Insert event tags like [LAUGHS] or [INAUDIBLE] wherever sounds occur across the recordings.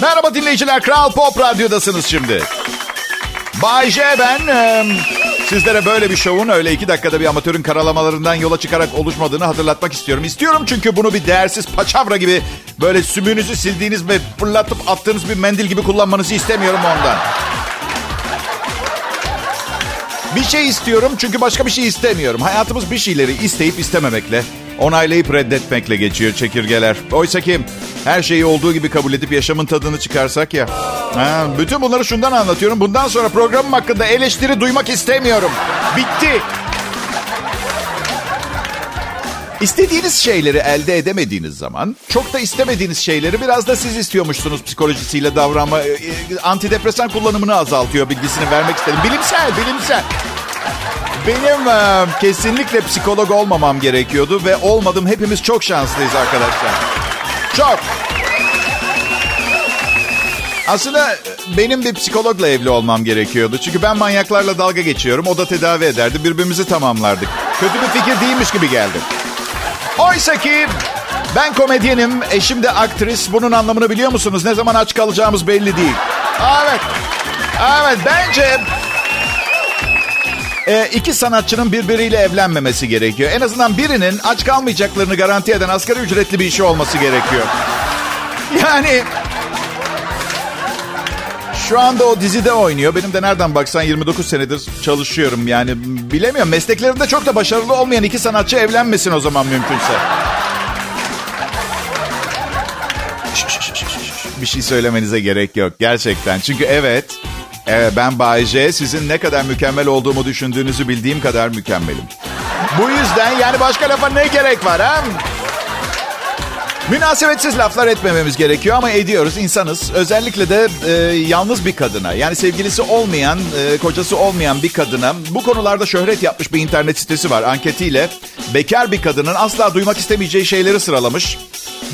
Merhaba dinleyiciler, Kral Pop Radyo'dasınız şimdi. Bay J ben. Sizlere böyle bir şovun öyle iki dakikada bir amatörün karalamalarından yola çıkarak oluşmadığını hatırlatmak istiyorum. İstiyorum çünkü bunu bir değersiz paçavra gibi böyle sümüğünüzü sildiğiniz ve fırlatıp attığınız bir mendil gibi kullanmanızı istemiyorum ondan. Bir şey istiyorum çünkü başka bir şey istemiyorum. Hayatımız bir şeyleri isteyip istememekle, onaylayıp reddetmekle geçiyor çekirgeler. Oysa ki her şeyi olduğu gibi kabul edip yaşamın tadını çıkarsak ya. Ha, bütün bunları şundan anlatıyorum. Bundan sonra programım hakkında eleştiri duymak istemiyorum. Bitti. İstediğiniz şeyleri elde edemediğiniz zaman çok da istemediğiniz şeyleri biraz da siz istiyormuşsunuz psikolojisiyle davranma. e, e, Antidepresan kullanımını azaltıyor bilgisini vermek istedim. Bilimsel, bilimsel. Benim e, kesinlikle psikolog olmamam gerekiyordu ve olmadım. Hepimiz çok şanslıyız arkadaşlar. Çok. Aslında benim bir psikologla evli olmam gerekiyordu. Çünkü ben manyaklarla dalga geçiyorum. O da tedavi ederdi. Birbirimizi tamamlardık. Kötü bir fikir değilmiş gibi geldi. Oysa ki ben komedyenim, eşim de aktris. Bunun anlamını biliyor musunuz? Ne zaman aç kalacağımız belli değil. Evet. Evet bence e, iki sanatçının birbiriyle evlenmemesi gerekiyor. En azından birinin aç kalmayacaklarını garanti eden asgari ücretli bir işi olması gerekiyor. Yani şu anda o dizide oynuyor. Benim de nereden baksan 29 senedir çalışıyorum. Yani bilemiyorum. Mesleklerinde çok da başarılı olmayan iki sanatçı evlenmesin o zaman mümkünse. Bir şey söylemenize gerek yok. Gerçekten. Çünkü evet, evet ben Bay J. Sizin ne kadar mükemmel olduğumu düşündüğünüzü bildiğim kadar mükemmelim. Bu yüzden yani başka lafa ne gerek var ha? Münasebetsiz laflar etmememiz gerekiyor ama ediyoruz. insanız. Özellikle de e, yalnız bir kadına yani sevgilisi olmayan, e, kocası olmayan bir kadına bu konularda şöhret yapmış bir internet sitesi var. Anketiyle bekar bir kadının asla duymak istemeyeceği şeyleri sıralamış.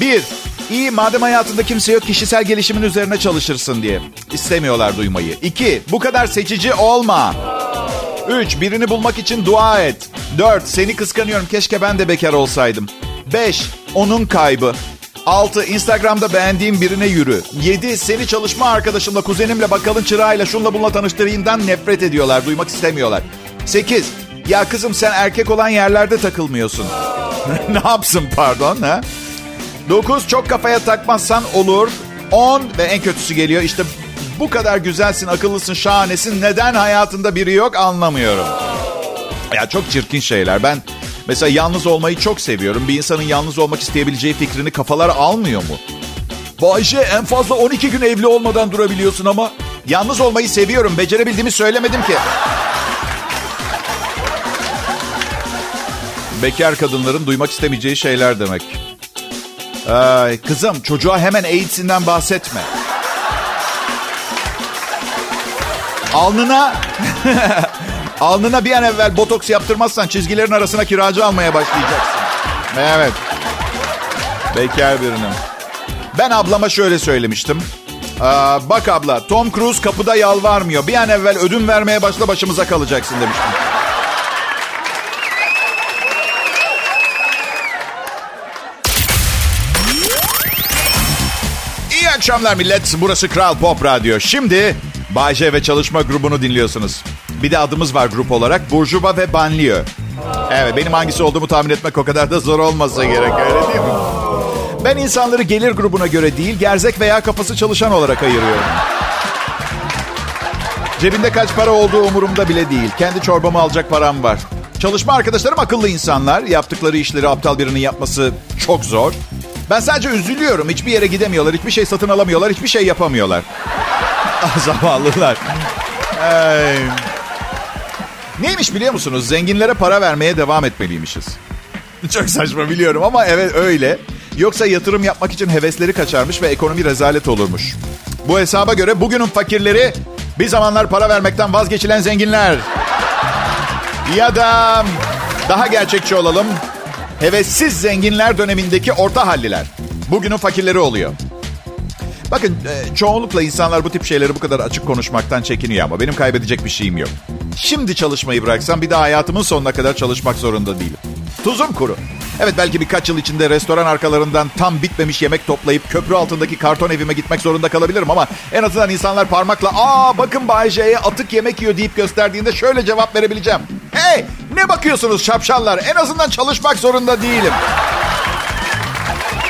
Bir, iyi madem hayatında kimse yok kişisel gelişimin üzerine çalışırsın diye. İstemiyorlar duymayı. İki, bu kadar seçici olma. Üç, birini bulmak için dua et. Dört, seni kıskanıyorum keşke ben de bekar olsaydım. 5. Onun kaybı. 6. Instagram'da beğendiğim birine yürü. 7. Seni çalışma arkadaşımla, kuzenimle, bakkalın çırağıyla, şunla bunla tanıştırayımdan nefret ediyorlar. Duymak istemiyorlar. 8. Ya kızım sen erkek olan yerlerde takılmıyorsun. [LAUGHS] ne yapsın pardon ha? 9. Çok kafaya takmazsan olur. 10. Ve en kötüsü geliyor. İşte bu kadar güzelsin, akıllısın, şahanesin. Neden hayatında biri yok anlamıyorum. Ya çok çirkin şeyler. Ben Mesela yalnız olmayı çok seviyorum. Bir insanın yalnız olmak isteyebileceği fikrini kafalar almıyor mu? Bayşe en fazla 12 gün evli olmadan durabiliyorsun ama. Yalnız olmayı seviyorum. Becerebildiğimi söylemedim ki. Bekar kadınların duymak istemeyeceği şeyler demek. Ay, kızım çocuğa hemen AIDS'inden bahsetme. Alnına [LAUGHS] Alnına bir an evvel botoks yaptırmazsan çizgilerin arasına kiracı almaya başlayacaksın. Evet. Bekar birinim. Ben ablama şöyle söylemiştim. Aa, bak abla Tom Cruise kapıda yalvarmıyor. Bir an evvel ödün vermeye başla başımıza kalacaksın demiştim. Akşamlar millet. Burası Kral Pop Radyo. Şimdi Bayce ve çalışma grubunu dinliyorsunuz. Bir de adımız var grup olarak. Burjuva ve Banlieue. Evet benim hangisi olduğumu tahmin etmek o kadar da zor olmasa gerek öyle değil mi? Ben insanları gelir grubuna göre değil, gerzek veya kafası çalışan olarak ayırıyorum. Cebinde kaç para olduğu umurumda bile değil. Kendi çorbamı alacak param var. Çalışma arkadaşlarım akıllı insanlar. Yaptıkları işleri aptal birinin yapması çok zor. Ben sadece üzülüyorum. Hiçbir yere gidemiyorlar, hiçbir şey satın alamıyorlar, hiçbir şey yapamıyorlar. [LAUGHS] Zavallılar. Ay. Neymiş biliyor musunuz? Zenginlere para vermeye devam etmeliymişiz. [LAUGHS] Çok saçma biliyorum ama evet öyle. Yoksa yatırım yapmak için hevesleri kaçarmış ve ekonomi rezalet olurmuş. Bu hesaba göre bugünün fakirleri bir zamanlar para vermekten vazgeçilen zenginler. Ya da daha gerçekçi olalım. Hevessiz zenginler dönemindeki orta halliler. Bugünün fakirleri oluyor. Bakın e, çoğunlukla insanlar bu tip şeyleri bu kadar açık konuşmaktan çekiniyor ama benim kaybedecek bir şeyim yok. Şimdi çalışmayı bıraksam bir daha hayatımın sonuna kadar çalışmak zorunda değilim. Tuzum kuru. Evet belki birkaç yıl içinde restoran arkalarından tam bitmemiş yemek toplayıp köprü altındaki karton evime gitmek zorunda kalabilirim ama en azından insanlar parmakla ''Aa bakın Bay J'ye atık yemek yiyor'' deyip gösterdiğinde şöyle cevap verebileceğim. Hey ne bakıyorsunuz şapşallar en azından çalışmak zorunda değilim.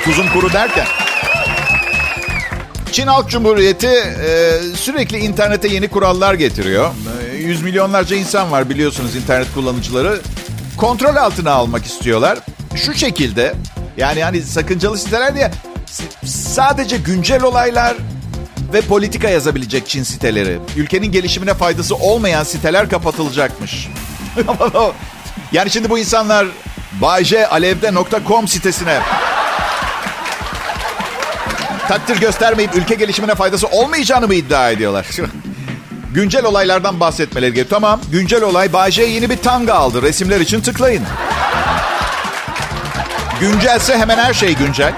Tuzum kuru derken. Çin Halk Cumhuriyeti e, sürekli internete yeni kurallar getiriyor. E, yüz milyonlarca insan var biliyorsunuz internet kullanıcıları. Kontrol altına almak istiyorlar. Şu şekilde yani hani sakıncalı siteler diye sadece güncel olaylar ve politika yazabilecek Çin siteleri. Ülkenin gelişimine faydası olmayan siteler kapatılacakmış. [LAUGHS] yani şimdi bu insanlar baycealevde.com sitesine takdir göstermeyip ülke gelişimine faydası olmayacağını mı iddia ediyorlar? güncel olaylardan bahsetmeleri gerekiyor. Tamam, güncel olay Bayce yeni bir tanga aldı. Resimler için tıklayın. Güncelse hemen her şey güncel.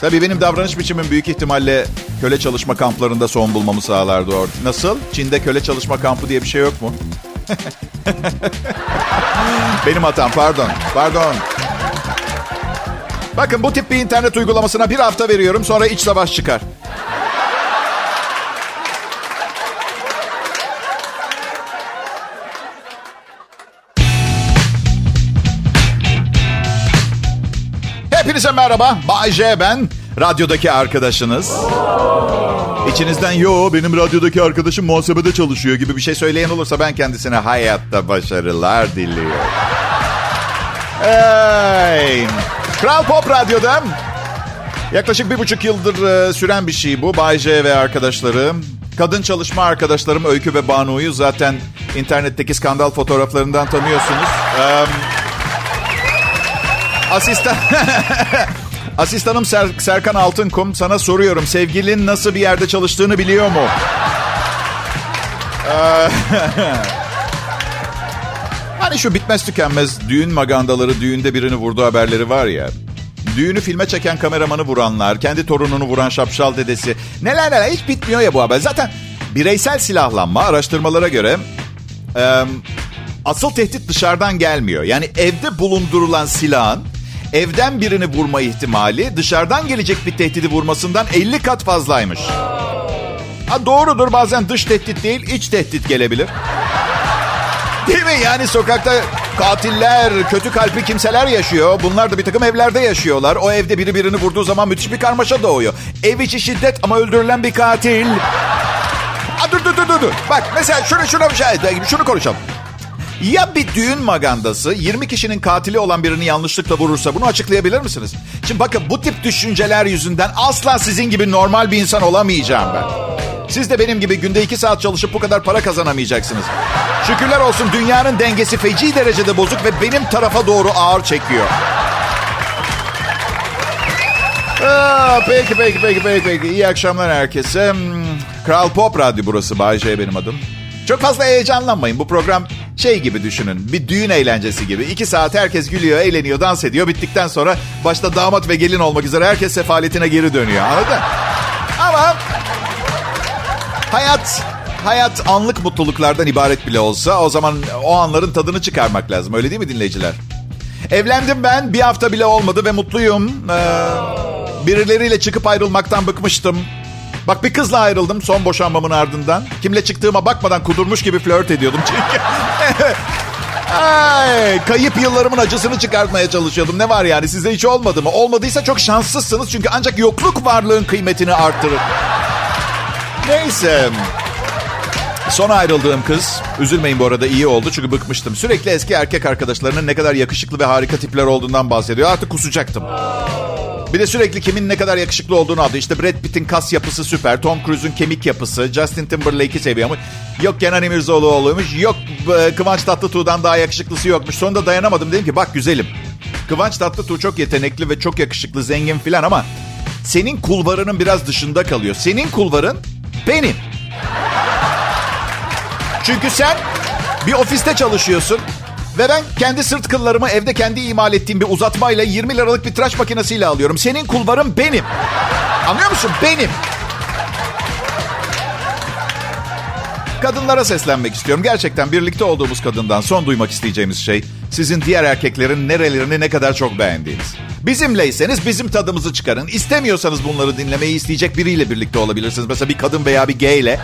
Tabii benim davranış biçimim büyük ihtimalle köle çalışma kamplarında son bulmamı sağlardı orada. Nasıl? Çin'de köle çalışma kampı diye bir şey yok mu? Benim hatam pardon. Pardon. Bakın bu tip bir internet uygulamasına bir hafta veriyorum sonra iç savaş çıkar. Hepinize merhaba. Bay J ben. Radyodaki arkadaşınız. İçinizden yo benim radyodaki arkadaşım muhasebede çalışıyor gibi bir şey söyleyen olursa ben kendisine hayatta başarılar diliyorum. Hey. Kral Pop Radyo'da yaklaşık bir buçuk yıldır e, süren bir şey bu. Bay J ve arkadaşları. Kadın çalışma arkadaşlarım Öykü ve Banu'yu zaten internetteki skandal fotoğraflarından tanıyorsunuz. Um, asistan... [LAUGHS] Asistanım Ser- Serkan Altınkum sana soruyorum. Sevgilin nasıl bir yerde çalıştığını biliyor mu? [LAUGHS] Hani şu bitmez tükenmez düğün magandaları düğünde birini vurdu haberleri var ya. Düğünü filme çeken kameramanı vuranlar, kendi torununu vuran şapşal dedesi. Neler neler hiç bitmiyor ya bu haber. Zaten bireysel silahlanma araştırmalara göre e, asıl tehdit dışarıdan gelmiyor. Yani evde bulundurulan silahın evden birini vurma ihtimali dışarıdan gelecek bir tehdidi vurmasından 50 kat fazlaymış. Ha doğrudur bazen dış tehdit değil iç tehdit gelebilir. Değil mi? Yani sokakta katiller, kötü kalpli kimseler yaşıyor. Bunlar da bir takım evlerde yaşıyorlar. O evde biri birini vurduğu zaman müthiş bir karmaşa doğuyor. Ev içi şiddet ama öldürülen bir katil. Aa, dur dur dur dur. Bak mesela şunu şuna bir şey şunu konuşalım. Ya bir düğün magandası 20 kişinin katili olan birini yanlışlıkla vurursa bunu açıklayabilir misiniz? Şimdi bakın bu tip düşünceler yüzünden asla sizin gibi normal bir insan olamayacağım ben. Siz de benim gibi günde iki saat çalışıp bu kadar para kazanamayacaksınız. Şükürler olsun dünyanın dengesi feci derecede bozuk ve benim tarafa doğru ağır çekiyor. Aa, peki peki peki peki peki. İyi akşamlar herkese. Hmm, Kral Pop Radyo burası. Bay J benim adım. Çok fazla heyecanlanmayın. Bu program şey gibi düşünün. Bir düğün eğlencesi gibi. İki saat herkes gülüyor, eğleniyor, dans ediyor. Bittikten sonra başta damat ve gelin olmak üzere herkes sefaletine geri dönüyor. Anladın? Ama hayat hayat anlık mutluluklardan ibaret bile olsa o zaman o anların tadını çıkarmak lazım. Öyle değil mi dinleyiciler? Evlendim ben. Bir hafta bile olmadı ve mutluyum. Ee, birileriyle çıkıp ayrılmaktan bıkmıştım. Bak bir kızla ayrıldım son boşanmamın ardından. Kimle çıktığıma bakmadan kudurmuş gibi flört ediyordum [LAUGHS] çünkü. Ay, kayıp yıllarımın acısını çıkartmaya çalışıyordum. Ne var yani sizde hiç olmadı mı? Olmadıysa çok şanslısınız çünkü ancak yokluk varlığın kıymetini arttırır. Neyse. Son ayrıldığım kız, üzülmeyin bu arada iyi oldu çünkü bıkmıştım. Sürekli eski erkek arkadaşlarının ne kadar yakışıklı ve harika tipler olduğundan bahsediyor. Artık kusacaktım. Bir de sürekli kimin ne kadar yakışıklı olduğunu aldı. İşte Brad Pitt'in kas yapısı süper. Tom Cruise'un kemik yapısı. Justin Timberlake'i seviyormuş. Yok Kenan İmirzalıoğlu'ymuş. Yok e, Kıvanç Tatlıtuğ'dan daha yakışıklısı yokmuş. Sonunda dayanamadım. Dedim ki bak güzelim. Kıvanç Tatlıtuğ çok yetenekli ve çok yakışıklı, zengin filan ama senin kulvarının biraz dışında kalıyor. Senin kulvarın benim. Çünkü sen bir ofiste çalışıyorsun. Ve ben kendi sırt kıllarımı evde kendi imal ettiğim bir uzatmayla 20 liralık bir tıraş makinesiyle alıyorum. Senin kulvarın benim. Anlıyor musun? Benim. Kadınlara seslenmek istiyorum. Gerçekten birlikte olduğumuz kadından son duymak isteyeceğimiz şey sizin diğer erkeklerin nerelerini ne kadar çok beğendiğiniz. Bizimleyseniz bizim tadımızı çıkarın. İstemiyorsanız bunları dinlemeyi isteyecek biriyle birlikte olabilirsiniz. Mesela bir kadın veya bir gay ile.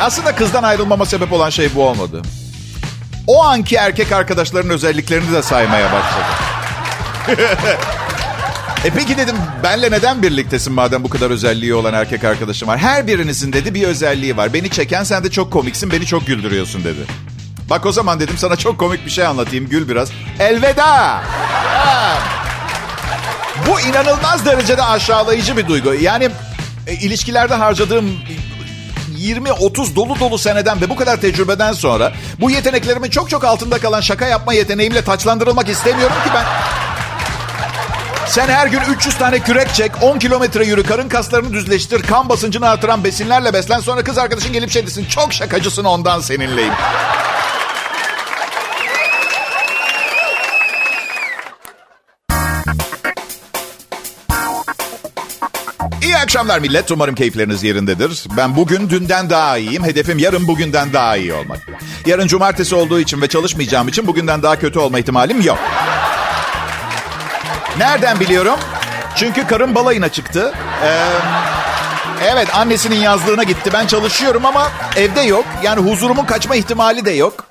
Aslında kızdan ayrılmama sebep olan şey bu olmadı. O anki erkek arkadaşların özelliklerini de saymaya başladı. [LAUGHS] e peki dedim benle neden birliktesin madem bu kadar özelliği olan erkek arkadaşım var. Her birinizin dedi bir özelliği var. Beni çeken sen de çok komiksin beni çok güldürüyorsun dedi. Bak o zaman dedim sana çok komik bir şey anlatayım gül biraz. Elveda. Bu inanılmaz derecede aşağılayıcı bir duygu. Yani e, ilişkilerde harcadığım 20-30 dolu dolu seneden ve bu kadar tecrübeden sonra bu yeteneklerimin çok çok altında kalan şaka yapma yeteneğimle taçlandırılmak istemiyorum ki ben. Sen her gün 300 tane kürek çek, 10 kilometre yürü, karın kaslarını düzleştir, kan basıncını artıran besinlerle beslen. Sonra kız arkadaşın gelip şey desin, çok şakacısın ondan seninleyim. Akşamlar millet. Umarım keyifleriniz yerindedir. Ben bugün dünden daha iyiyim. Hedefim yarın bugünden daha iyi olmak. Yarın cumartesi olduğu için ve çalışmayacağım için bugünden daha kötü olma ihtimalim yok. Nereden biliyorum? Çünkü karım balayına çıktı. Ee, evet annesinin yazlığına gitti. Ben çalışıyorum ama evde yok. Yani huzurumun kaçma ihtimali de yok.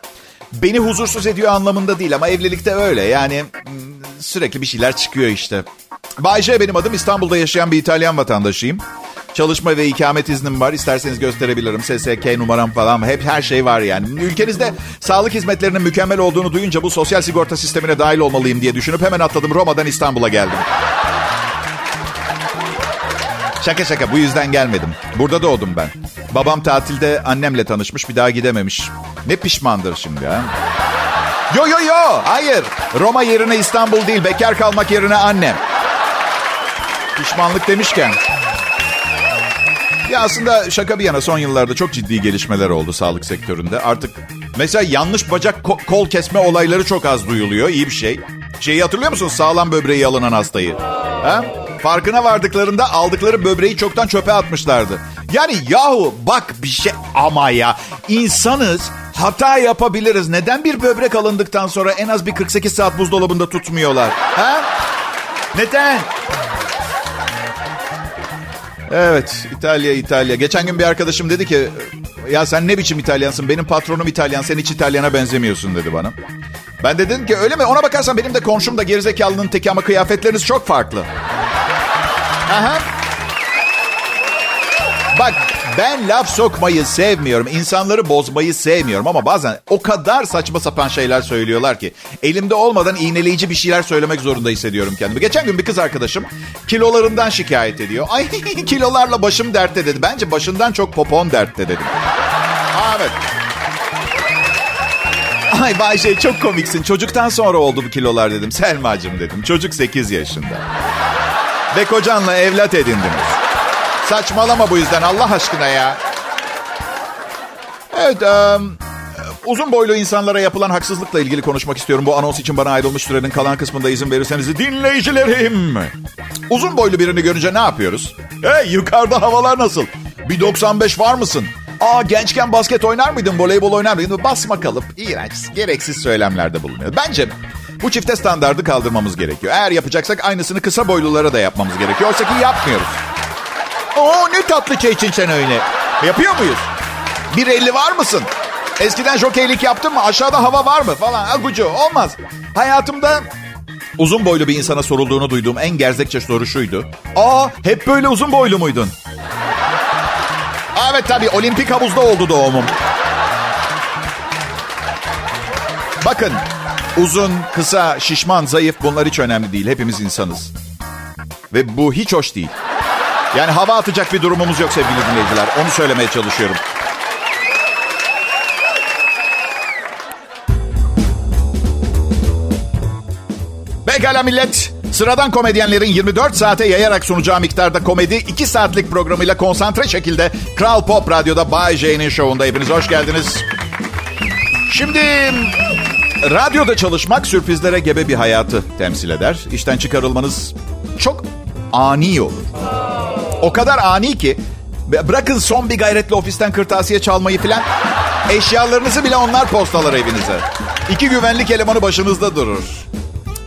Beni huzursuz ediyor anlamında değil ama evlilikte öyle. Yani hmm, sürekli bir şeyler çıkıyor işte. Bayce benim adım. İstanbul'da yaşayan bir İtalyan vatandaşıyım. Çalışma ve ikamet iznim var. İsterseniz gösterebilirim. SSK numaram falan. Hep her şey var yani. Ülkenizde sağlık hizmetlerinin mükemmel olduğunu duyunca bu sosyal sigorta sistemine dahil olmalıyım diye düşünüp hemen atladım. Roma'dan İstanbul'a geldim. Şaka şaka bu yüzden gelmedim. Burada doğdum ben. Babam tatilde annemle tanışmış bir daha gidememiş. Ne pişmandır şimdi ha? Yo yo yo hayır. Roma yerine İstanbul değil bekar kalmak yerine annem. Pişmanlık demişken. Ya aslında şaka bir yana son yıllarda çok ciddi gelişmeler oldu sağlık sektöründe. Artık mesela yanlış bacak ko- kol kesme olayları çok az duyuluyor. İyi bir şey. Şeyi hatırlıyor musun? Sağlam böbreği alınan hastayı. Ha? Farkına vardıklarında aldıkları böbreği çoktan çöpe atmışlardı. Yani yahu bak bir şey ama ya insanız hata yapabiliriz. Neden bir böbrek alındıktan sonra en az bir 48 saat buzdolabında tutmuyorlar? Ha? Neden? Evet İtalya İtalya. Geçen gün bir arkadaşım dedi ki ya sen ne biçim İtalyansın benim patronum İtalyan sen hiç İtalyana benzemiyorsun dedi bana. Ben de dedim ki öyle mi ona bakarsan benim de komşum da gerizekalının teki ama kıyafetleriniz çok farklı. Aha. Bak ben laf sokmayı sevmiyorum. insanları bozmayı sevmiyorum ama bazen o kadar saçma sapan şeyler söylüyorlar ki elimde olmadan iğneleyici bir şeyler söylemek zorunda hissediyorum kendimi. Geçen gün bir kız arkadaşım kilolarından şikayet ediyor. Ay [LAUGHS] kilolarla başım dertte dedi. Bence başından çok popon dertte dedim. evet. Ay Bayce çok komiksin. Çocuktan sonra oldu bu kilolar dedim. Selma'cığım dedim. Çocuk 8 yaşında. Ve kocanla evlat edindiniz. Saçmalama bu yüzden Allah aşkına ya. Evet, um, uzun boylu insanlara yapılan haksızlıkla ilgili konuşmak istiyorum. Bu anons için bana ayrılmış sürenin kalan kısmında izin verirseniz dinleyicilerim. Uzun boylu birini görünce ne yapıyoruz? Hey yukarıda havalar nasıl? Bir 95 var mısın? Aa gençken basket oynar mıydın, voleybol oynar mıydın? Basma kalıp iğrenç, gereksiz söylemlerde bulunuyor. Bence bu çifte standardı kaldırmamız gerekiyor. Eğer yapacaksak aynısını kısa boylulara da yapmamız gerekiyor. Oysa ki yapmıyoruz. Oo ne tatlı çeyçin sen öyle. Yapıyor muyuz? Bir elli var mısın? Eskiden jokeylik yaptın mı? Aşağıda hava var mı? Falan. Agucu olmaz. Hayatımda uzun boylu bir insana sorulduğunu duyduğum en gerzekçe soru şuydu. Aa hep böyle uzun boylu muydun? Evet tabii olimpik havuzda oldu doğumum. Bakın uzun, kısa, şişman, zayıf bunlar hiç önemli değil. Hepimiz insanız. Ve bu hiç hoş değil. Yani hava atacak bir durumumuz yok sevgili dinleyiciler. Onu söylemeye çalışıyorum. Pekala millet. Sıradan komedyenlerin 24 saate yayarak sunacağı miktarda komedi 2 saatlik programıyla konsantre şekilde Kral Pop Radyo'da Bay J'nin şovunda hepiniz hoş geldiniz. Şimdi radyoda çalışmak sürprizlere gebe bir hayatı temsil eder. İşten çıkarılmanız çok ani olur. O kadar ani ki Bırakın son bir gayretle ofisten kırtasiye çalmayı filan. Eşyalarınızı bile onlar postalar evinize. İki güvenlik elemanı başınızda durur.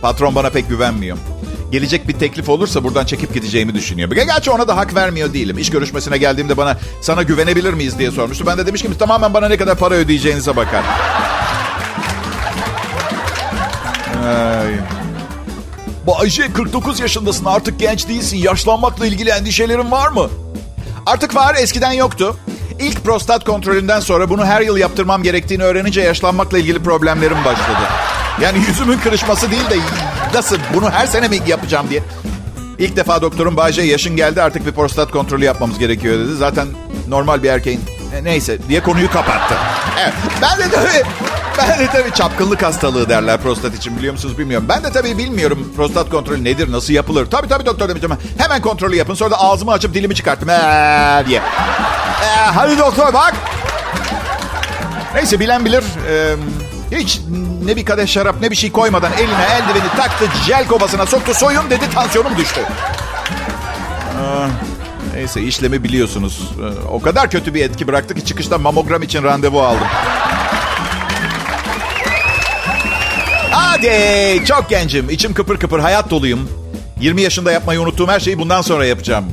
Patron bana pek güvenmiyor. Gelecek bir teklif olursa buradan çekip gideceğimi düşünüyor. Gerçi ona da hak vermiyor değilim. İş görüşmesine geldiğimde bana sana güvenebilir miyiz diye sormuştu. Ben de demiştim ki tamamen bana ne kadar para ödeyeceğinize bakar. Ay. Bayce 49 yaşındasın artık genç değilsin. Yaşlanmakla ilgili endişelerin var mı? Artık var eskiden yoktu. İlk prostat kontrolünden sonra bunu her yıl yaptırmam gerektiğini öğrenince yaşlanmakla ilgili problemlerim başladı. Yani yüzümün kırışması değil de nasıl bunu her sene mi yapacağım diye. İlk defa doktorum Bayce yaşın geldi artık bir prostat kontrolü yapmamız gerekiyor dedi. Zaten normal bir erkeğin e, neyse diye konuyu kapattı. Evet ben de tabii ben de tabii çapkınlık hastalığı derler prostat için biliyor musunuz bilmiyorum. Ben de tabii bilmiyorum prostat kontrolü nedir, nasıl yapılır. Tabii tabii doktor demiştim. Hemen kontrolü yapın. Sonra da ağzımı açıp dilimi çıkarttım. Ee, diye. Ee, hadi doktor bak. Neyse bilen bilir. Ee, hiç ne bir kadeh şarap ne bir şey koymadan eline eldiveni taktı, jel kovasına soktu, soyun dedi, tansiyonum düştü. Neyse işlemi biliyorsunuz. O kadar kötü bir etki bıraktı ki çıkışta mamogram için randevu aldım. Hadi çok gencim. içim kıpır kıpır hayat doluyum. 20 yaşında yapmayı unuttuğum her şeyi bundan sonra yapacağım.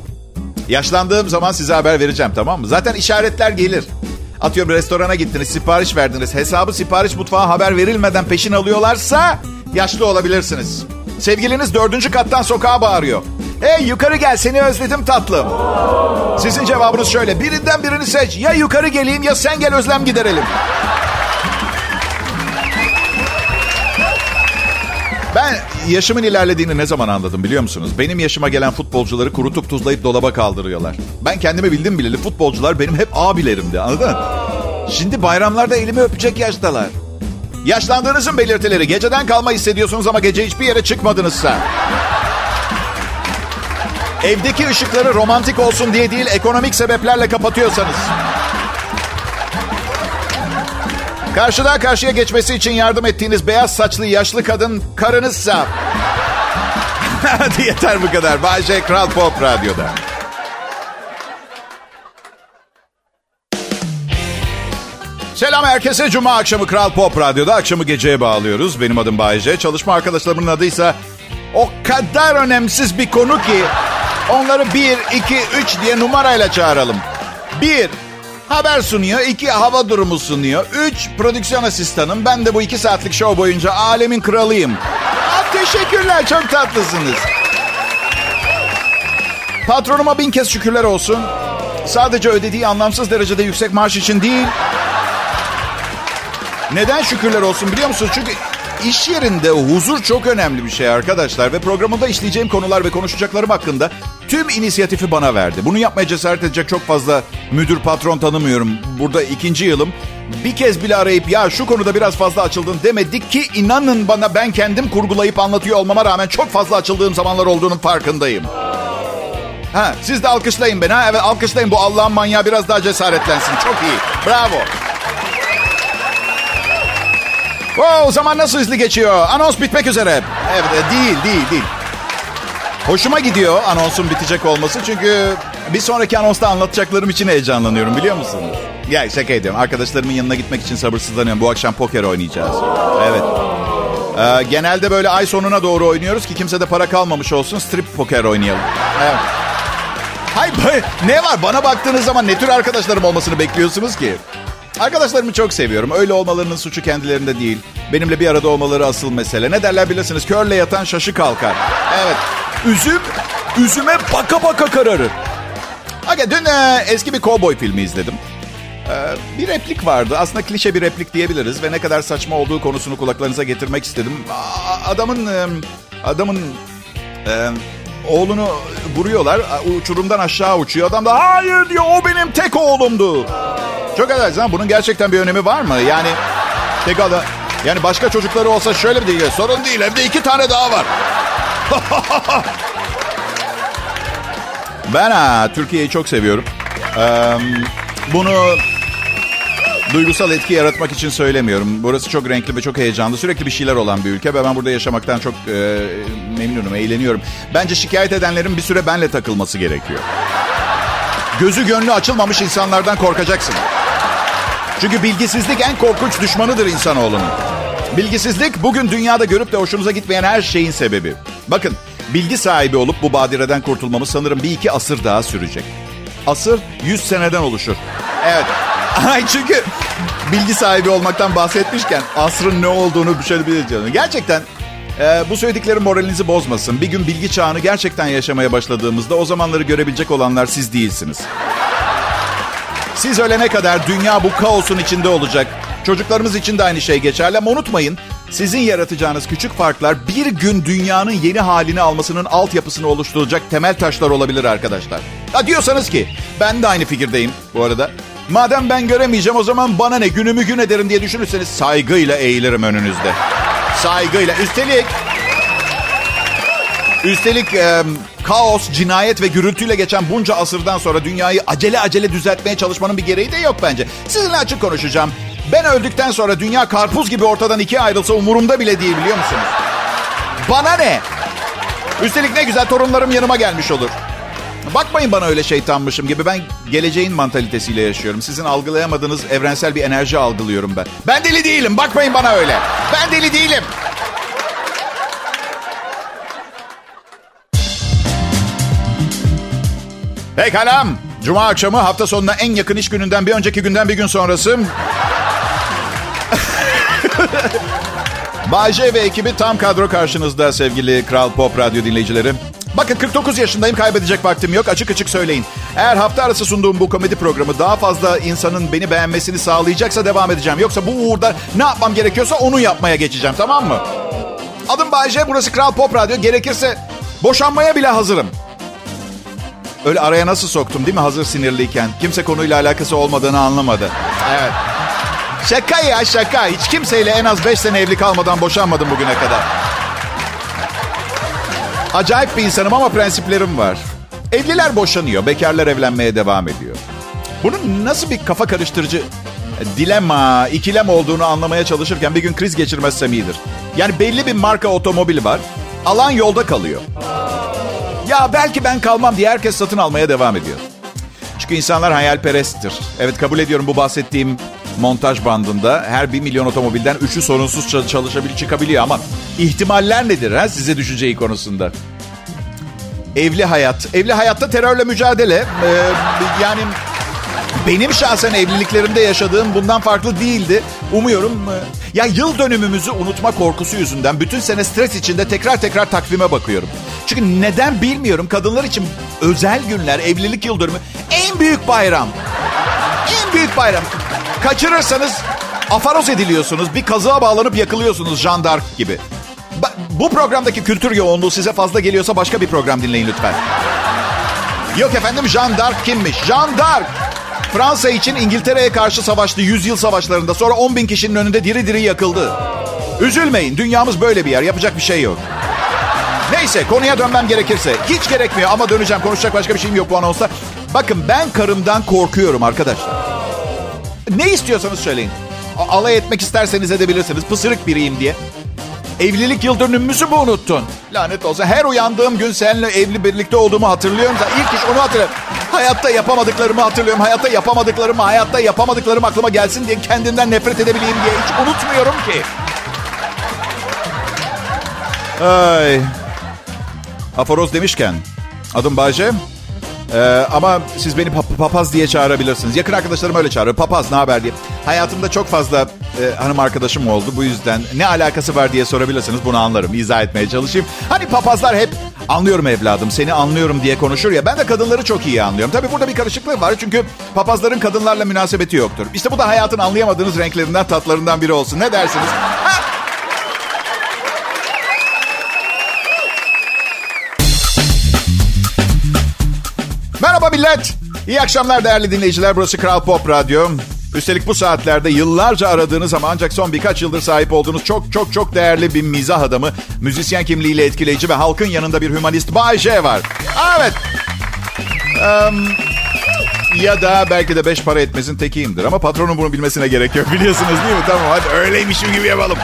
Yaşlandığım zaman size haber vereceğim tamam mı? Zaten işaretler gelir. Atıyorum restorana gittiniz, sipariş verdiniz. Hesabı sipariş mutfağa haber verilmeden peşin alıyorlarsa yaşlı olabilirsiniz. Sevgiliniz dördüncü kattan sokağa bağırıyor. Hey yukarı gel seni özledim tatlım. Sizin cevabınız şöyle. Birinden birini seç. Ya yukarı geleyim ya sen gel özlem giderelim. Ben yaşımın ilerlediğini ne zaman anladım biliyor musunuz? Benim yaşıma gelen futbolcuları kurutup tuzlayıp dolaba kaldırıyorlar. Ben kendimi bildim bileli futbolcular benim hep abilerimdi anladın? Şimdi bayramlarda elimi öpecek yaştalar. Yaşlandığınızın belirtileri. Geceden kalma hissediyorsunuz ama gece hiçbir yere çıkmadınızsa. Evdeki ışıkları romantik olsun diye değil ekonomik sebeplerle kapatıyorsanız. Karşıdan karşıya geçmesi için yardım ettiğiniz beyaz saçlı yaşlı kadın karınızsa. Hadi [LAUGHS] yeter bu kadar. Bayce Kral Pop Radyo'da. Selam herkese. Cuma akşamı Kral Pop Radyo'da. Akşamı geceye bağlıyoruz. Benim adım Bayece. Çalışma arkadaşlarımın adıysa o kadar önemsiz bir konu ki onları 1, 2, 3 diye numarayla çağıralım. 1, haber sunuyor. iki hava durumu sunuyor. Üç prodüksiyon asistanım. Ben de bu iki saatlik show boyunca alemin kralıyım. Aa, teşekkürler çok tatlısınız. Patronuma bin kez şükürler olsun. Sadece ödediği anlamsız derecede yüksek maaş için değil. Neden şükürler olsun biliyor musunuz? Çünkü iş yerinde huzur çok önemli bir şey arkadaşlar. Ve programında işleyeceğim konular ve konuşacaklarım hakkında tüm inisiyatifi bana verdi. Bunu yapmaya cesaret edecek çok fazla müdür patron tanımıyorum. Burada ikinci yılım. Bir kez bile arayıp ya şu konuda biraz fazla açıldın demedik ki inanın bana ben kendim kurgulayıp anlatıyor olmama rağmen çok fazla açıldığım zamanlar olduğunun farkındayım. Ha, siz de alkışlayın beni ha. Evet alkışlayın bu Allah'ın manyağı biraz daha cesaretlensin. Çok iyi. Bravo. Wow, zaman nasıl hızlı geçiyor? Anons bitmek üzere. Evet, değil, değil, değil. Hoşuma gidiyor anonsun bitecek olması. Çünkü bir sonraki anonsta anlatacaklarım için heyecanlanıyorum biliyor musunuz? Ya şaka ediyorum. Arkadaşlarımın yanına gitmek için sabırsızlanıyorum. Bu akşam poker oynayacağız. Evet. Ee, genelde böyle ay sonuna doğru oynuyoruz ki kimse de para kalmamış olsun. Strip poker oynayalım. Evet. Hayır ne var? Bana baktığınız zaman ne tür arkadaşlarım olmasını bekliyorsunuz ki? Arkadaşlarımı çok seviyorum. Öyle olmalarının suçu kendilerinde değil. Benimle bir arada olmaları asıl mesele. Ne derler bilirsiniz? Körle yatan şaşı kalkar. Evet. Üzüm, üzüme baka baka kararır. Okay, dün e, eski bir kovboy filmi izledim. E, bir replik vardı. Aslında klişe bir replik diyebiliriz. Ve ne kadar saçma olduğu konusunu kulaklarınıza getirmek istedim. Adamın... E, adamın... E, oğlunu vuruyorlar. Uçurumdan aşağı uçuyor. Adam da hayır diyor o benim tek oğlumdu. Çok affedersin bunun gerçekten bir önemi var mı? Yani tek adam... Yani başka çocukları olsa şöyle bir değil. Sorun değil evde iki tane daha var. [LAUGHS] ben ha, Türkiye'yi çok seviyorum. Ee, bunu duygusal etki yaratmak için söylemiyorum. Burası çok renkli ve çok heyecanlı. Sürekli bir şeyler olan bir ülke ve ben burada yaşamaktan çok e, memnunum, eğleniyorum. Bence şikayet edenlerin bir süre benle takılması gerekiyor. Gözü gönlü açılmamış insanlardan korkacaksın. Çünkü bilgisizlik en korkunç düşmanıdır insanoğlunun. Bilgisizlik bugün dünyada görüp de hoşunuza gitmeyen her şeyin sebebi. Bakın bilgi sahibi olup bu badireden kurtulmamız sanırım bir iki asır daha sürecek. Asır 100 seneden oluşur. Evet. [LAUGHS] Ay çünkü bilgi sahibi olmaktan bahsetmişken asrın ne olduğunu şöyle bir Gerçekten ee, bu söylediklerim moralinizi bozmasın. Bir gün bilgi çağını gerçekten yaşamaya başladığımızda o zamanları görebilecek olanlar siz değilsiniz. Siz ölene kadar dünya bu kaosun içinde olacak. Çocuklarımız için de aynı şey geçerli ama unutmayın sizin yaratacağınız küçük farklar bir gün dünyanın yeni halini almasının altyapısını oluşturacak temel taşlar olabilir arkadaşlar. Ha diyorsanız ki ben de aynı fikirdeyim bu arada. Madem ben göremeyeceğim o zaman bana ne günümü gün ederim diye düşünürseniz saygıyla eğilirim önünüzde. Saygıyla. Üstelik Üstelik e, kaos, cinayet ve gürültüyle geçen bunca asırdan sonra dünyayı acele acele düzeltmeye çalışmanın bir gereği de yok bence. Sizinle açık konuşacağım. Ben öldükten sonra dünya karpuz gibi ortadan ikiye ayrılsa umurumda bile değil biliyor musunuz? Bana ne? Üstelik ne güzel torunlarım yanıma gelmiş olur. Bakmayın bana öyle şeytanmışım gibi. Ben geleceğin mantalitesiyle yaşıyorum. Sizin algılayamadığınız evrensel bir enerji algılıyorum ben. Ben deli değilim. Bakmayın bana öyle. Ben deli değilim. Pekala. Cuma akşamı hafta sonuna en yakın iş gününden bir önceki günden bir gün sonrası. [LAUGHS] Bayce ve ekibi tam kadro karşınızda sevgili Kral Pop Radyo dinleyicileri. Bakın 49 yaşındayım kaybedecek vaktim yok açık açık söyleyin. Eğer hafta arası sunduğum bu komedi programı daha fazla insanın beni beğenmesini sağlayacaksa devam edeceğim. Yoksa bu uğurda ne yapmam gerekiyorsa onu yapmaya geçeceğim tamam mı? Adım Bayce burası Kral Pop Radyo gerekirse boşanmaya bile hazırım. Öyle araya nasıl soktum değil mi hazır sinirliyken? Kimse konuyla alakası olmadığını anlamadı. Evet. Şaka ya şaka. Hiç kimseyle en az 5 sene evli kalmadan boşanmadım bugüne kadar. Acayip bir insanım ama prensiplerim var. Evliler boşanıyor, bekarlar evlenmeye devam ediyor. Bunun nasıl bir kafa karıştırıcı dilema, ikilem olduğunu anlamaya çalışırken bir gün kriz geçirmezsem iyidir. Yani belli bir marka otomobil var. Alan yolda kalıyor. Ya belki ben kalmam diye herkes satın almaya devam ediyor. Çünkü insanlar hayalperesttir. Evet kabul ediyorum bu bahsettiğim montaj bandında her bir milyon otomobilden üçü sorunsuz çalışabilir çıkabiliyor ama ihtimaller nedir ha size düşeceği konusunda? Evli hayat. Evli hayatta terörle mücadele. Ee, yani benim şahsen evliliklerimde yaşadığım bundan farklı değildi. Umuyorum e, ya yıl dönümümüzü unutma korkusu yüzünden bütün sene stres içinde tekrar tekrar takvime bakıyorum. Çünkü neden bilmiyorum kadınlar için özel günler, evlilik yıl dönümü en büyük bayram. En büyük bayram. Kaçırırsanız afaroz ediliyorsunuz. Bir kazığa bağlanıp yakılıyorsunuz Jean d'Arc gibi. Bu programdaki kültür yoğunluğu size fazla geliyorsa başka bir program dinleyin lütfen. Yok efendim Jean kimmiş? Jean. Fransa için İngiltere'ye karşı savaştı yüzyıl savaşlarında. Sonra 10 bin kişinin önünde diri diri yakıldı. Üzülmeyin dünyamız böyle bir yer. Yapacak bir şey yok. Neyse konuya dönmem gerekirse. Hiç gerekmiyor ama döneceğim. Konuşacak başka bir şeyim yok bu anonsta. Bakın ben karımdan korkuyorum arkadaşlar. Ne istiyorsanız söyleyin. A- alay etmek isterseniz edebilirsiniz. Pısırık biriyim diye. Evlilik yıl dönümümüzü mü unuttun? Lanet olsa her uyandığım gün seninle evli birlikte olduğumu hatırlıyorum. İlk iş onu hatırlıyorum. Hayatta yapamadıklarımı hatırlıyorum. Hayatta yapamadıklarımı, hayatta yapamadıklarım aklıma gelsin diye kendinden nefret edebileyim diye hiç unutmuyorum ki. Ay. Aforoz demişken, adım Bayce. Ee, ama siz beni pap- papaz diye çağırabilirsiniz. Yakın arkadaşlarım öyle çağırıyor. Papaz ne haber diye. Hayatımda çok fazla e, hanım arkadaşım oldu. Bu yüzden ne alakası var diye sorabilirsiniz. Bunu anlarım. İzah etmeye çalışayım. Hani papazlar hep anlıyorum evladım seni anlıyorum diye konuşur ya. Ben de kadınları çok iyi anlıyorum. Tabii burada bir karışıklık var. Çünkü papazların kadınlarla münasebeti yoktur. İşte bu da hayatın anlayamadığınız renklerinden tatlarından biri olsun. Ne dersiniz? Ha! Millet. İyi akşamlar değerli dinleyiciler. Burası Kral Pop Radyo. Üstelik bu saatlerde yıllarca aradığınız ama ancak son birkaç yıldır sahip olduğunuz çok çok çok değerli bir mizah adamı, müzisyen kimliğiyle etkileyici ve halkın yanında bir hümanist Bay J var. Evet. Um, ya da belki de beş para etmezin tekiyimdir ama patronun bunu bilmesine gerek yok biliyorsunuz değil mi? Tamam hadi öyleymişim gibi yapalım.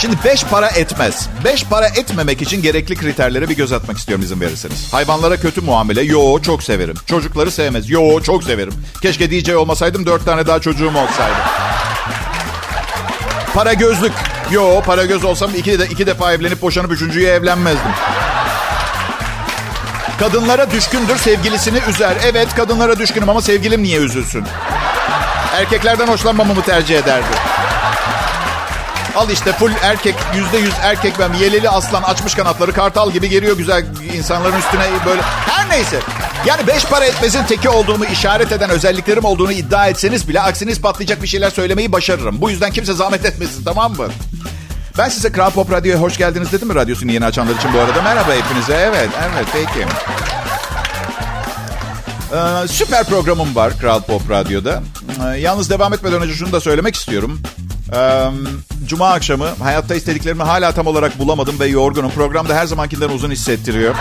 Şimdi beş para etmez. Beş para etmemek için gerekli kriterlere bir göz atmak istiyorum izin verirseniz. Hayvanlara kötü muamele. Yo çok severim. Çocukları sevmez. Yo çok severim. Keşke DJ olmasaydım dört tane daha çocuğum olsaydı. Para gözlük. Yo para göz olsam iki, de, iki defa evlenip boşanıp üçüncüye evlenmezdim. Kadınlara düşkündür, sevgilisini üzer. Evet kadınlara düşkünüm ama sevgilim niye üzülsün? Erkeklerden hoşlanmamamı tercih ederdi. Al işte full erkek, yüzde yüz erkek ben. Yeleli aslan açmış kanatları kartal gibi geliyor güzel insanların üstüne böyle. Her neyse. Yani beş para etmezin teki olduğumu işaret eden özelliklerim olduğunu iddia etseniz bile aksini ispatlayacak bir şeyler söylemeyi başarırım. Bu yüzden kimse zahmet etmesin tamam mı? Ben size Kral Pop Radyo'ya hoş geldiniz dedim mi radyosunu yeni açanlar için bu arada? Merhaba hepinize. Evet, evet peki. Ee, süper programım var Kral Pop Radyo'da. Ee, yalnız devam etmeden önce şunu da söylemek istiyorum. Cuma akşamı hayatta istediklerimi hala tam olarak bulamadım ve yorgunum. Programda her zamankinden uzun hissettiriyor.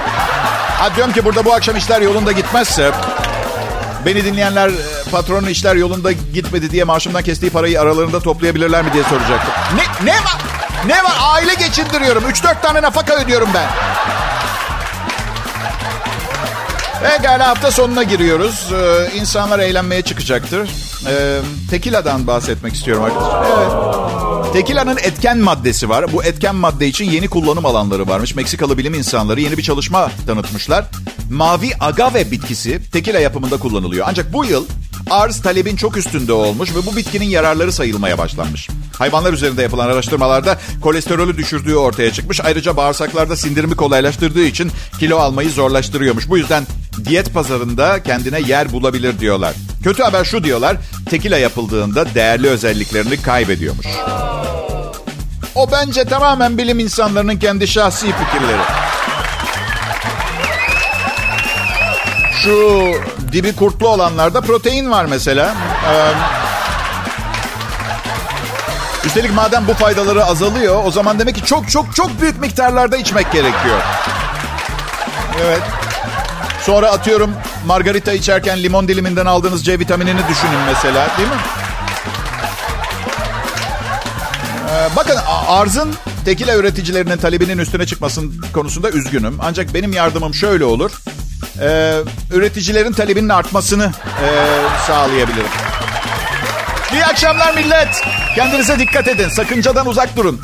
Ha diyorum ki burada bu akşam işler yolunda gitmezse... Beni dinleyenler patronun işler yolunda gitmedi diye maaşımdan kestiği parayı aralarında toplayabilirler mi diye soracaktım. Ne, ne var? Ne var? Aile geçindiriyorum. 3-4 tane nafaka ödüyorum ben. Pekala hafta sonuna giriyoruz. Ee, insanlar eğlenmeye çıkacaktır. Ee, tekila'dan bahsetmek istiyorum arkadaşlar. Evet. Tekila'nın etken maddesi var. Bu etken madde için yeni kullanım alanları varmış. Meksikalı bilim insanları yeni bir çalışma tanıtmışlar. Mavi agave bitkisi tekila yapımında kullanılıyor. Ancak bu yıl arz talebin çok üstünde olmuş ve bu bitkinin yararları sayılmaya başlanmış. Hayvanlar üzerinde yapılan araştırmalarda kolesterolü düşürdüğü ortaya çıkmış. Ayrıca bağırsaklarda sindirimi kolaylaştırdığı için kilo almayı zorlaştırıyormuş. Bu yüzden diyet pazarında kendine yer bulabilir diyorlar. Kötü haber şu diyorlar, tekila yapıldığında değerli özelliklerini kaybediyormuş. O bence tamamen bilim insanlarının kendi şahsi fikirleri. Şu dibi kurtlu olanlarda protein var mesela. Ee, üstelik madem bu faydaları azalıyor o zaman demek ki çok çok çok büyük miktarlarda içmek gerekiyor. Evet. Sonra atıyorum margarita içerken limon diliminden aldığınız C vitaminini düşünün mesela değil mi? Ee, bakın arzın tekila üreticilerinin talebinin üstüne çıkmasının konusunda üzgünüm. Ancak benim yardımım şöyle olur. Ee, üreticilerin talebinin artmasını e, sağlayabilirim. İyi akşamlar millet. Kendinize dikkat edin. Sakıncadan uzak durun.